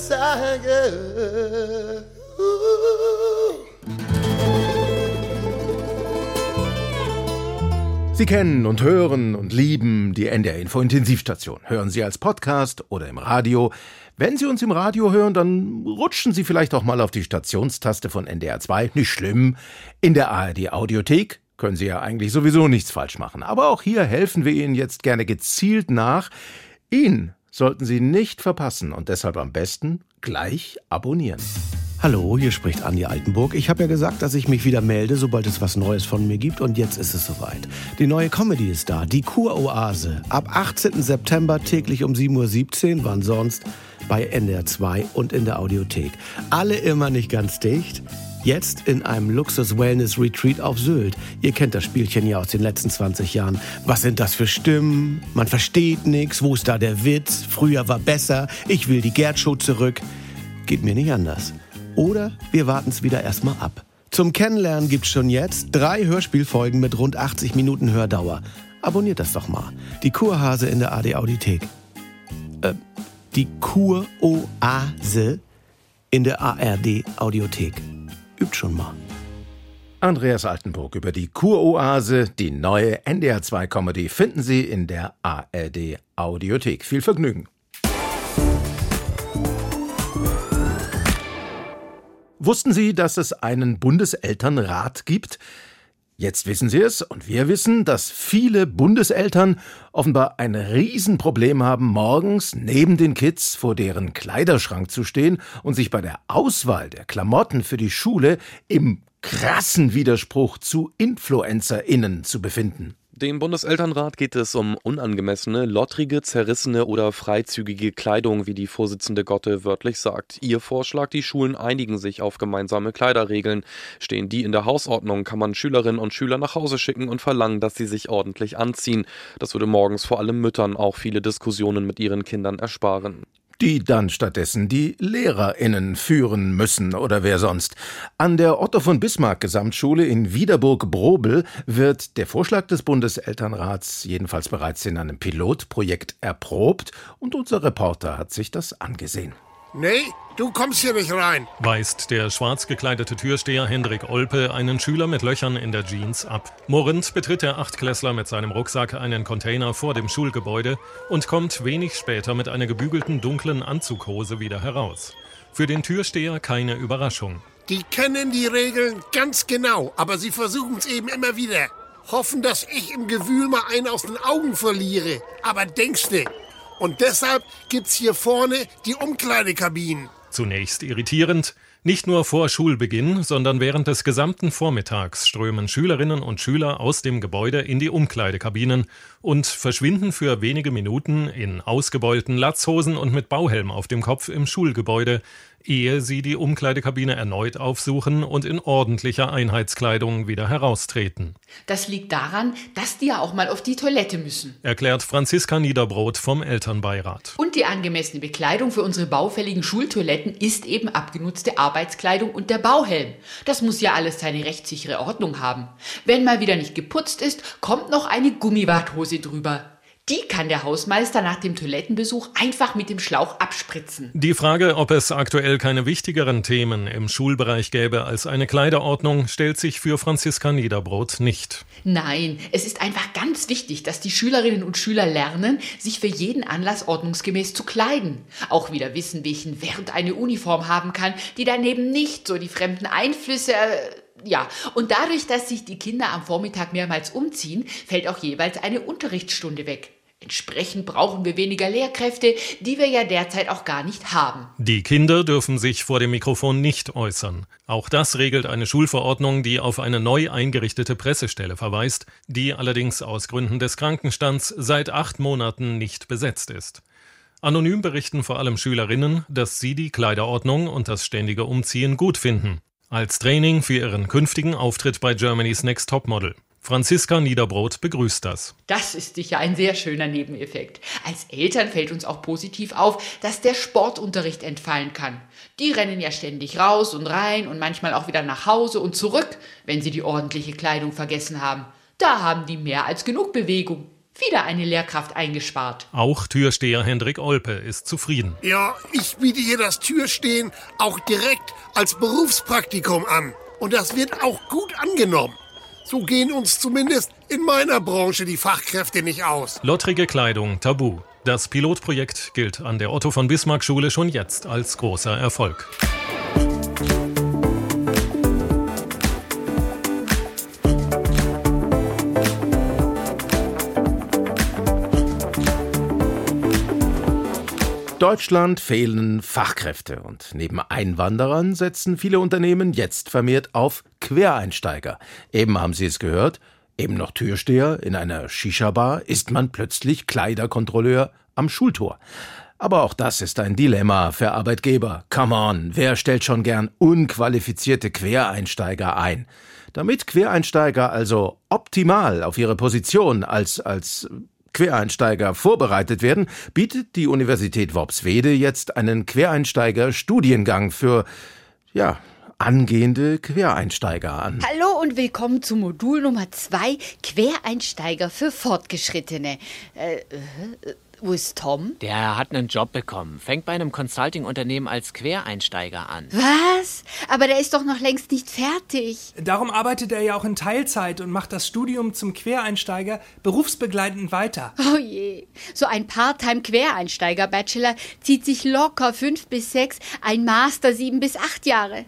Tiger. Sie kennen und hören und lieben die NDR Info Intensivstation. Hören Sie als Podcast oder im Radio. Wenn Sie uns im Radio hören, dann rutschen Sie vielleicht auch mal auf die Stationstaste von NDR 2. Nicht schlimm. In der ARD Audiothek können Sie ja eigentlich sowieso nichts falsch machen. Aber auch hier helfen wir Ihnen jetzt gerne gezielt nach. Ihn sollten Sie nicht verpassen und deshalb am besten gleich abonnieren. Hallo, hier spricht Andi Altenburg. Ich habe ja gesagt, dass ich mich wieder melde, sobald es was Neues von mir gibt. Und jetzt ist es soweit. Die neue Comedy ist da, die Kuroase. Ab 18. September täglich um 7.17 Uhr, wann sonst, bei NDR 2 und in der Audiothek. Alle immer nicht ganz dicht. Jetzt in einem Luxus-Wellness-Retreat auf Sylt. Ihr kennt das Spielchen ja aus den letzten 20 Jahren. Was sind das für Stimmen? Man versteht nichts. Wo ist da der Witz? Früher war besser. Ich will die Gerd-Show zurück. Geht mir nicht anders. Oder wir warten es wieder erstmal ab. Zum Kennenlernen gibt's schon jetzt drei Hörspielfolgen mit rund 80 Minuten Hördauer. Abonniert das doch mal. Die Kurhase in der AD Audiothek. Äh, die Kuroase in der ARD Audiothek. Übt schon mal. Andreas Altenburg über die Kuroase, die neue NDR2 Comedy finden Sie in der ARD Audiothek. Viel Vergnügen. Wussten Sie, dass es einen Bundeselternrat gibt? Jetzt wissen Sie es und wir wissen, dass viele Bundeseltern offenbar ein Riesenproblem haben, morgens neben den Kids vor deren Kleiderschrank zu stehen und sich bei der Auswahl der Klamotten für die Schule im krassen Widerspruch zu InfluencerInnen zu befinden. Dem Bundeselternrat geht es um unangemessene, lottrige, zerrissene oder freizügige Kleidung, wie die Vorsitzende Gotte wörtlich sagt. Ihr Vorschlag, die Schulen einigen sich auf gemeinsame Kleiderregeln. Stehen die in der Hausordnung, kann man Schülerinnen und Schüler nach Hause schicken und verlangen, dass sie sich ordentlich anziehen. Das würde morgens vor allem Müttern auch viele Diskussionen mit ihren Kindern ersparen die dann stattdessen die LehrerInnen führen müssen oder wer sonst. An der Otto von Bismarck Gesamtschule in Wiederburg-Brobel wird der Vorschlag des Bundeselternrats jedenfalls bereits in einem Pilotprojekt erprobt und unser Reporter hat sich das angesehen. Nee, du kommst hier nicht rein. weist der schwarz gekleidete Türsteher Hendrik Olpe einen Schüler mit Löchern in der Jeans ab. Murrend betritt der Achtklässler mit seinem Rucksack einen Container vor dem Schulgebäude und kommt wenig später mit einer gebügelten dunklen Anzughose wieder heraus. Für den Türsteher keine Überraschung. Die kennen die Regeln ganz genau, aber sie versuchen es eben immer wieder. Hoffen, dass ich im Gewühl mal einen aus den Augen verliere. Aber denkste. Und deshalb gibt's hier vorne die Umkleidekabinen. Zunächst irritierend, nicht nur vor Schulbeginn, sondern während des gesamten Vormittags strömen Schülerinnen und Schüler aus dem Gebäude in die Umkleidekabinen und verschwinden für wenige Minuten in ausgebeulten Latzhosen und mit Bauhelm auf dem Kopf im Schulgebäude, ehe sie die Umkleidekabine erneut aufsuchen und in ordentlicher Einheitskleidung wieder heraustreten. Das liegt daran, dass die ja auch mal auf die Toilette müssen. Erklärt Franziska Niederbrot vom Elternbeirat. Und die angemessene Bekleidung für unsere baufälligen Schultoiletten ist eben abgenutzte Arbeitskleidung und der Bauhelm. Das muss ja alles seine rechtssichere Ordnung haben. Wenn mal wieder nicht geputzt ist, kommt noch eine Gummiwarthose drüber. Die kann der Hausmeister nach dem Toilettenbesuch einfach mit dem Schlauch abspritzen. Die Frage, ob es aktuell keine wichtigeren Themen im Schulbereich gäbe als eine Kleiderordnung, stellt sich für Franziska Niederbrot nicht. Nein, es ist einfach ganz wichtig, dass die Schülerinnen und Schüler lernen, sich für jeden Anlass ordnungsgemäß zu kleiden. Auch wieder wissen, welchen Wert eine Uniform haben kann, die daneben nicht so die fremden Einflüsse. Äh, ja, und dadurch, dass sich die Kinder am Vormittag mehrmals umziehen, fällt auch jeweils eine Unterrichtsstunde weg. Entsprechend brauchen wir weniger Lehrkräfte, die wir ja derzeit auch gar nicht haben. Die Kinder dürfen sich vor dem Mikrofon nicht äußern. Auch das regelt eine Schulverordnung, die auf eine neu eingerichtete Pressestelle verweist, die allerdings aus Gründen des Krankenstands seit acht Monaten nicht besetzt ist. Anonym berichten vor allem Schülerinnen, dass sie die Kleiderordnung und das ständige Umziehen gut finden. Als Training für ihren künftigen Auftritt bei Germany's Next Topmodel. Franziska Niederbrot begrüßt das. Das ist sicher ein sehr schöner Nebeneffekt. Als Eltern fällt uns auch positiv auf, dass der Sportunterricht entfallen kann. Die rennen ja ständig raus und rein und manchmal auch wieder nach Hause und zurück, wenn sie die ordentliche Kleidung vergessen haben. Da haben die mehr als genug Bewegung. Wieder eine Lehrkraft eingespart. Auch Türsteher Hendrik Olpe ist zufrieden. Ja, ich biete hier das Türstehen auch direkt als Berufspraktikum an. Und das wird auch gut angenommen. So gehen uns zumindest in meiner Branche die Fachkräfte nicht aus. Lottrige Kleidung tabu. Das Pilotprojekt gilt an der Otto von Bismarck Schule schon jetzt als großer Erfolg. Deutschland fehlen Fachkräfte und neben Einwanderern setzen viele Unternehmen jetzt vermehrt auf Quereinsteiger. Eben haben Sie es gehört, eben noch Türsteher in einer Shisha-Bar ist man plötzlich Kleiderkontrolleur am Schultor. Aber auch das ist ein Dilemma für Arbeitgeber. Come on, wer stellt schon gern unqualifizierte Quereinsteiger ein? Damit Quereinsteiger also optimal auf ihre Position als, als Quereinsteiger vorbereitet werden, bietet die Universität Worpswede jetzt einen Quereinsteiger-Studiengang für, ja, angehende Quereinsteiger an. Hallo und willkommen zu Modul Nummer 2 Quereinsteiger für Fortgeschrittene. Äh, äh, wo ist Tom? Der hat einen Job bekommen, fängt bei einem Consulting-Unternehmen als Quereinsteiger an. Was? Aber der ist doch noch längst nicht fertig. Darum arbeitet er ja auch in Teilzeit und macht das Studium zum Quereinsteiger berufsbegleitend weiter. Oh je. So ein Part-Time-Quereinsteiger-Bachelor zieht sich locker fünf bis sechs, ein Master sieben bis acht Jahre.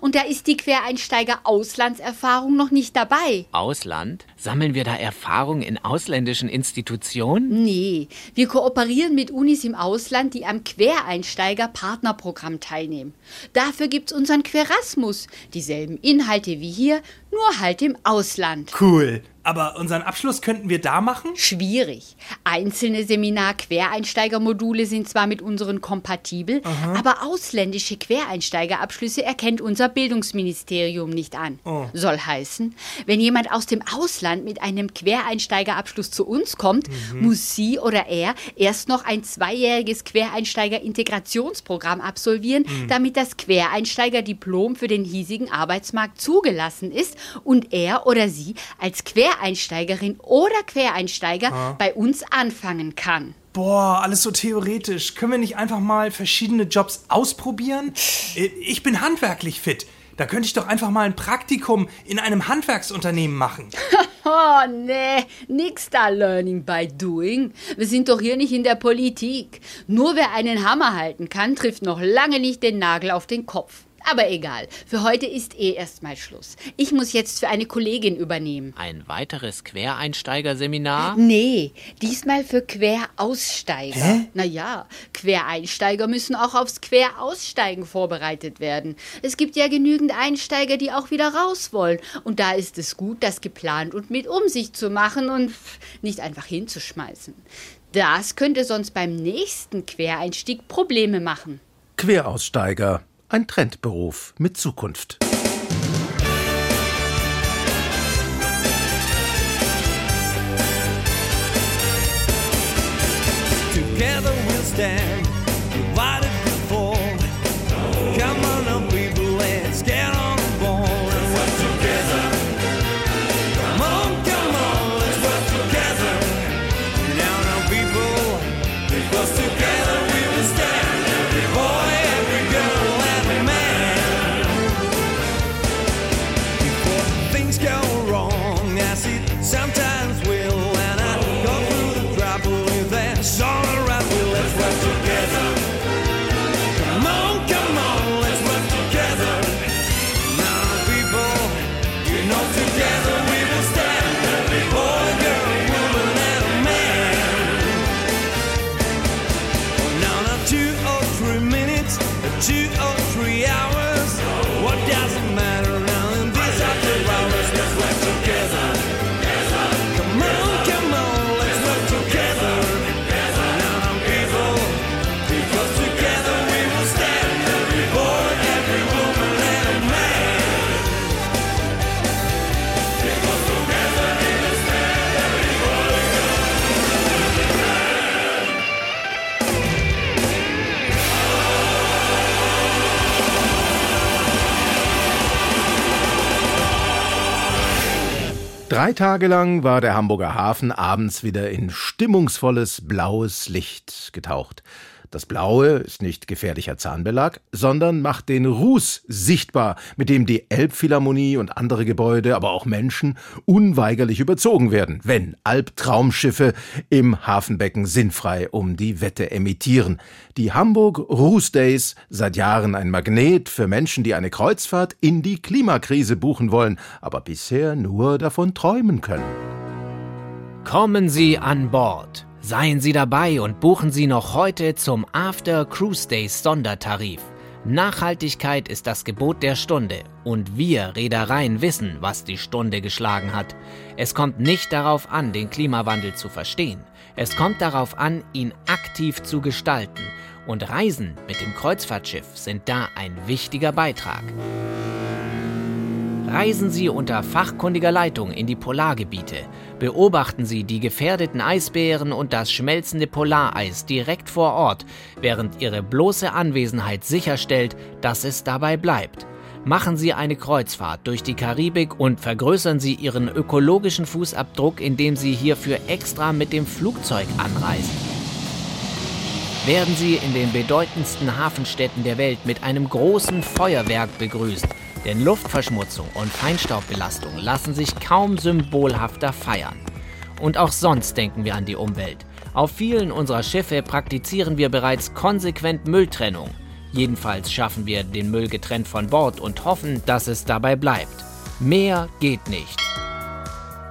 Und da ist die Quereinsteiger-Auslandserfahrung noch nicht dabei. Ausland? Sammeln wir da Erfahrung in ausländischen Institutionen? Nee, wir kooperieren mit Unis im Ausland, die am Quereinsteiger-Partnerprogramm teilnehmen. Dafür gibt's unseren Querasmus. Dieselben Inhalte wie hier, nur halt im Ausland. Cool. Aber unseren Abschluss könnten wir da machen? Schwierig. Einzelne Seminar-Quereinsteigermodule sind zwar mit unseren kompatibel, Aha. aber ausländische Quereinsteigerabschlüsse erkennt unser Bildungsministerium nicht an. Oh. Soll heißen, wenn jemand aus dem Ausland mit einem Quereinsteigerabschluss zu uns kommt, Mhm. muss sie oder er erst noch ein zweijähriges Quereinsteiger-Integrationsprogramm absolvieren, Mhm. damit das Quereinsteiger-Diplom für den hiesigen Arbeitsmarkt zugelassen ist und er oder sie als Quereinsteigerin oder Quereinsteiger Ah. bei uns anfangen kann. Boah, alles so theoretisch. Können wir nicht einfach mal verschiedene Jobs ausprobieren? Äh, Ich bin handwerklich fit. Da könnte ich doch einfach mal ein Praktikum in einem Handwerksunternehmen machen. (laughs) Oh, nee, nix da Learning by Doing. Wir sind doch hier nicht in der Politik. Nur wer einen Hammer halten kann, trifft noch lange nicht den Nagel auf den Kopf. Aber egal, für heute ist eh erstmal Schluss. Ich muss jetzt für eine Kollegin übernehmen. Ein weiteres Quereinsteigerseminar? Nee, diesmal für Queraussteiger. Hä? Naja, Quereinsteiger müssen auch aufs Queraussteigen vorbereitet werden. Es gibt ja genügend Einsteiger, die auch wieder raus wollen. Und da ist es gut, das geplant und mit Umsicht zu machen und nicht einfach hinzuschmeißen. Das könnte sonst beim nächsten Quereinstieg Probleme machen. Queraussteiger, ein Trendberuf mit Zukunft. Together we'll stand, Drei Tage lang war der Hamburger Hafen abends wieder in stimmungsvolles blaues Licht getaucht. Das Blaue ist nicht gefährlicher Zahnbelag, sondern macht den Ruß sichtbar, mit dem die Elbphilharmonie und andere Gebäude, aber auch Menschen unweigerlich überzogen werden, wenn Albtraumschiffe im Hafenbecken sinnfrei um die Wette emittieren. Die Hamburg Ruß Days, seit Jahren ein Magnet für Menschen, die eine Kreuzfahrt in die Klimakrise buchen wollen, aber bisher nur davon träumen können. Kommen Sie an Bord. Seien Sie dabei und buchen Sie noch heute zum After Cruise Days Sondertarif. Nachhaltigkeit ist das Gebot der Stunde und wir Reedereien wissen, was die Stunde geschlagen hat. Es kommt nicht darauf an, den Klimawandel zu verstehen. Es kommt darauf an, ihn aktiv zu gestalten. Und Reisen mit dem Kreuzfahrtschiff sind da ein wichtiger Beitrag. Reisen Sie unter fachkundiger Leitung in die Polargebiete. Beobachten Sie die gefährdeten Eisbären und das schmelzende Polareis direkt vor Ort, während Ihre bloße Anwesenheit sicherstellt, dass es dabei bleibt. Machen Sie eine Kreuzfahrt durch die Karibik und vergrößern Sie Ihren ökologischen Fußabdruck, indem Sie hierfür extra mit dem Flugzeug anreisen. Werden Sie in den bedeutendsten Hafenstädten der Welt mit einem großen Feuerwerk begrüßt, denn Luftverschmutzung und Feinstaubbelastung lassen sich kaum symbolhafter feiern. Und auch sonst denken wir an die Umwelt. Auf vielen unserer Schiffe praktizieren wir bereits konsequent Mülltrennung. Jedenfalls schaffen wir den Müll getrennt von Bord und hoffen, dass es dabei bleibt. Mehr geht nicht.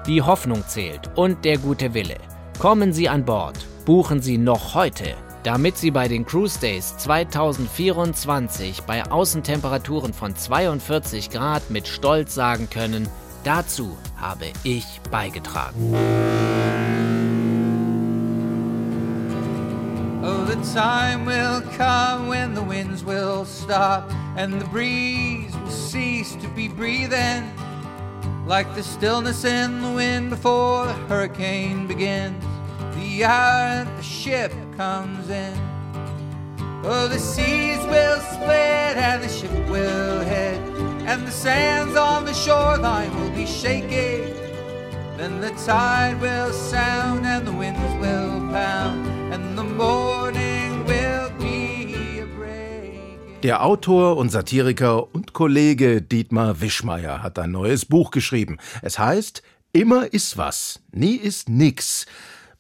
Die Hoffnung zählt und der gute Wille. Kommen Sie an Bord, buchen Sie noch heute, damit Sie bei den Cruise Days 2024 bei Außentemperaturen von 42 Grad mit Stolz sagen können, dazu habe ich beigetragen. Oh, the time will come when the winds will stop and the breeze will cease to be breathing. Like the stillness in the wind before the hurricane begins, The hour that the ship comes in. Oh, the seas will split and the ship will head, and the sands on the shoreline will be shaking. Then the tide will sound and the winds will pound, and the morning will be a break. Der Autor und Satiriker und Kollege Dietmar Wischmeier hat ein neues Buch geschrieben. Es heißt Immer ist was, nie ist nix.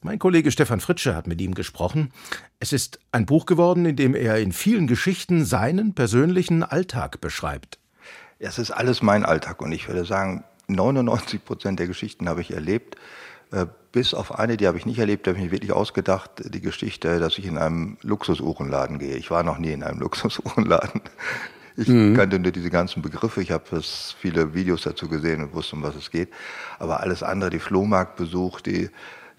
Mein Kollege Stefan Fritsche hat mit ihm gesprochen. Es ist ein Buch geworden, in dem er in vielen Geschichten seinen persönlichen Alltag beschreibt. Es ist alles mein Alltag und ich würde sagen, 99 Prozent der Geschichten habe ich erlebt. Äh, bis auf eine, die habe ich nicht erlebt, da habe ich mir wirklich ausgedacht, die Geschichte, dass ich in einem Luxusuhrenladen gehe. Ich war noch nie in einem (laughs) Luxusuhrenladen. Ich mhm. kannte nur diese ganzen Begriffe, ich habe viele Videos dazu gesehen und wusste, um was es geht. Aber alles andere, die Flohmarktbesuch, die,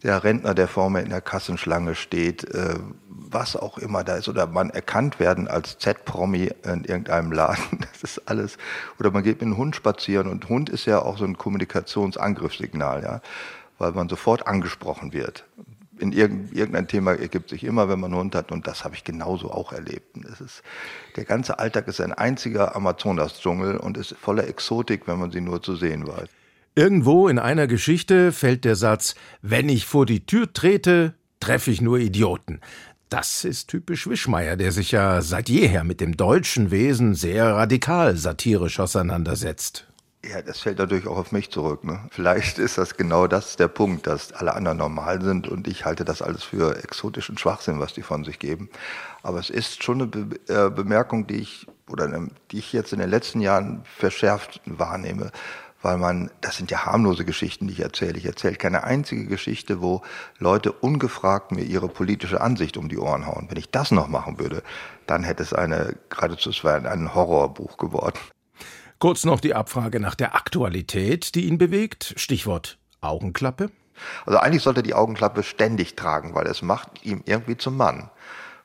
der Rentner, der vor mir in der Kassenschlange steht, äh, was auch immer da ist, oder man erkannt werden als Z-Promi in irgendeinem Laden, (laughs) das ist alles. Oder man geht mit einem Hund spazieren und Hund ist ja auch so ein Kommunikationsangriffssignal, ja weil man sofort angesprochen wird. In irgendein Thema ergibt sich immer, wenn man einen Hund hat, und das habe ich genauso auch erlebt. Es ist, der ganze Alltag ist ein einziger Amazonas-Dschungel und ist voller Exotik, wenn man sie nur zu sehen weiß. Irgendwo in einer Geschichte fällt der Satz, wenn ich vor die Tür trete, treffe ich nur Idioten. Das ist typisch Wischmeier, der sich ja seit jeher mit dem deutschen Wesen sehr radikal satirisch auseinandersetzt. Ja, das fällt natürlich auch auf mich zurück. Ne? Vielleicht ist das genau das der Punkt, dass alle anderen normal sind und ich halte das alles für exotischen Schwachsinn, was die von sich geben. Aber es ist schon eine Be äh, Bemerkung, die ich oder die ich jetzt in den letzten Jahren verschärft wahrnehme, weil man, das sind ja harmlose Geschichten, die ich erzähle. Ich erzähle keine einzige Geschichte, wo Leute ungefragt mir ihre politische Ansicht um die Ohren hauen. Wenn ich das noch machen würde, dann hätte es eine geradezu es wäre ein Horrorbuch geworden. Kurz noch die Abfrage nach der Aktualität, die ihn bewegt. Stichwort Augenklappe. Also eigentlich sollte er die Augenklappe ständig tragen, weil es macht ihm irgendwie zum Mann.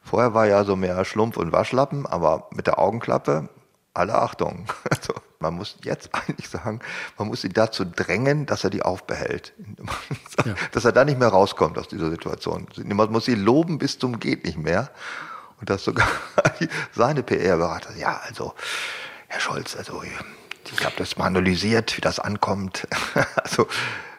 Vorher war er so mehr Schlumpf und Waschlappen, aber mit der Augenklappe, alle Achtung. (laughs) Also man muss jetzt (laughs) eigentlich sagen, man muss ihn dazu drängen, dass er die aufbehält. Ja. (laughs) Dass er da nicht mehr rauskommt aus dieser Situation. Man muss ihn loben bis zum geht nicht mehr. Und dass sogar (laughs) seine PR-Berater, ja, also Herr Scholz, also ich habe das mal analysiert, wie das ankommt. also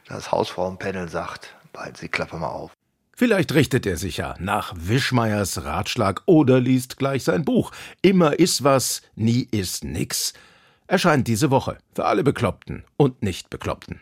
das Hausfrauenpanel sagt, behalten Sie Klappe mal auf. Vielleicht richtet er sich ja nach Wischmeiers Ratschlag oder liest gleich sein Buch. Immer ist was, nie ist nix. Erscheint diese Woche für alle Bekloppten und Nicht-Bekloppten.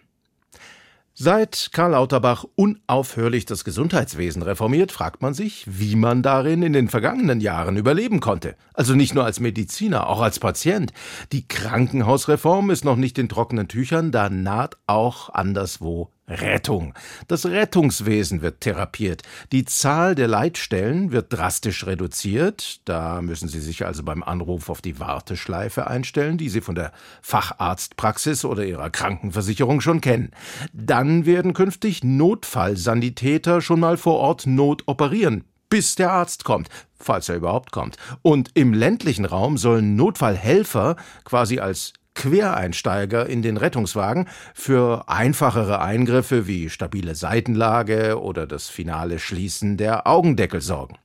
Seit Karl Lauterbach unaufhörlich das Gesundheitswesen reformiert, fragt man sich, wie man darin in den vergangenen Jahren überleben konnte. Also nicht nur als Mediziner, auch als Patient. Die Krankenhausreform ist noch nicht in trockenen Tüchern, da naht auch anderswo Rettung. Das Rettungswesen wird therapiert. Die Zahl der Leitstellen wird drastisch reduziert. Da müssen Sie sich also beim Anruf auf die Warteschleife einstellen, die Sie von der Facharztpraxis oder Ihrer Krankenversicherung schon kennen. Dann werden künftig Notfallsanitäter schon mal vor Ort notoperieren, bis der Arzt kommt, falls er überhaupt kommt. Und im ländlichen Raum sollen Notfallhelfer quasi als Quereinsteiger in den Rettungswagen für einfachere Eingriffe wie stabile Seitenlage oder das finale Schließen der Augendeckel sorgen.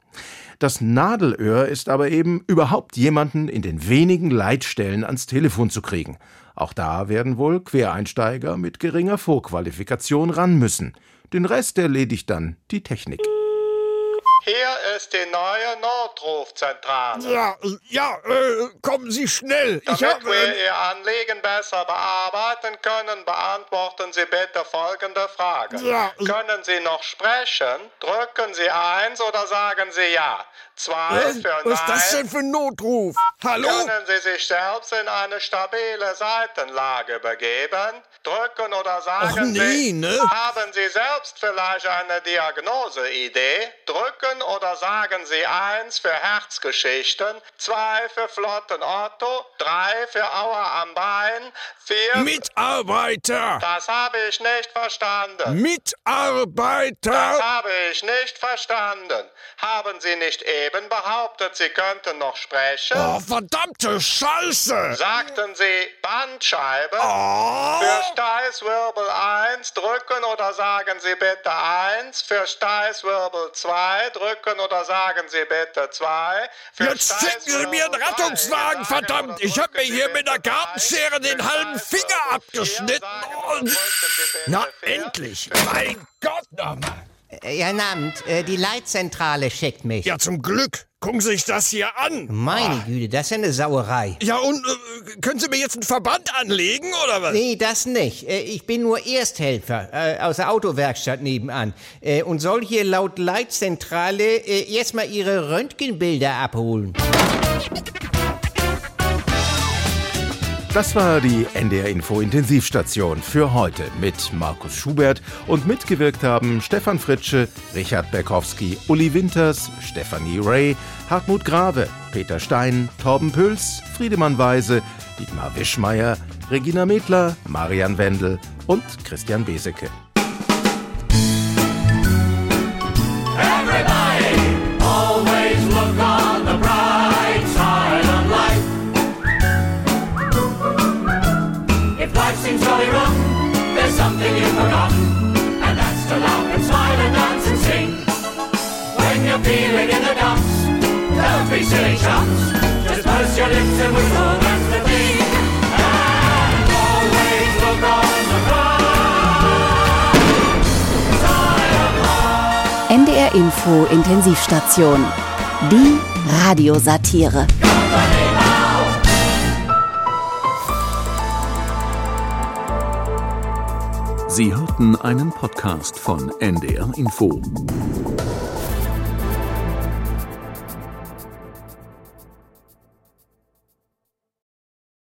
Das Nadelöhr ist aber eben überhaupt jemanden in den wenigen Leitstellen ans Telefon zu kriegen. Auch da werden wohl Quereinsteiger mit geringer Vorqualifikation ran müssen. Den Rest erledigt dann die Technik. Hier ist die neue Notrufzentrale. Ja, ja, äh, kommen Sie schnell. Damit hab, wir äh, Ihr Anliegen besser bearbeiten können, beantworten Sie bitte folgende Frage. Ja, können Sie noch sprechen? Drücken Sie eins oder sagen Sie ja? Zwei äh, für. Was ist das denn für ein Notruf? Hallo? Können Sie sich selbst in eine stabile Seitenlage begeben? Drücken oder sagen Ach, nee, Sie, ne? haben Sie selbst vielleicht eine Diagnoseidee? Drücken oder sagen Sie eins für Herzgeschichten, zwei für Flotten Otto, drei für Auer am Bein, vier... Mitarbeiter! Das habe ich nicht verstanden. Mitarbeiter! Das habe ich nicht verstanden. Haben Sie nicht eben behauptet, Sie könnten noch sprechen? Oh, verdammte Scheiße! Sagten Sie Bandscheibe? Oh. Für Steißwirbel 1 drücken oder sagen Sie bitte 1. Für Steißwirbel 2 drücken oder sagen Sie bitte 2. Jetzt schicken Sie mir einen Rettungswagen, verdammt! Ich habe mir hier mit der Gartenschere den halben Finger abgeschnitten. Und Na, endlich! Mein Gott nochmal! Ihr Namt, äh, die Leitzentrale schickt mich. Ja, zum Glück. Gucken Sie sich das hier an. Meine Güte, das ist ja eine Sauerei. Ja, und äh, können Sie mir jetzt einen Verband anlegen, oder was? Nee, das nicht. Äh, Ich bin nur Ersthelfer äh, aus der Autowerkstatt nebenan äh, und soll hier laut Leitzentrale äh, erstmal Ihre Röntgenbilder abholen. Das war die NDR Info Intensivstation für heute mit Markus Schubert und mitgewirkt haben Stefan Fritsche, Richard Berkowski, Uli Winters, Stefanie Ray, Hartmut Grave, Peter Stein, Torben Püls, Friedemann Weise, Dietmar Wischmeier, Regina Medler, Marian Wendel und Christian Beseke. Something you've forgotten, and that's to laugh and smile and dance and sing. When you're feeling in the dumps, don't be silly chumps. Just purse your lips and whistle, that's the thing. And always look on the life. NDR Info Intensivstation. Die Radiosatire. Sie hörten einen Podcast von NDR Info.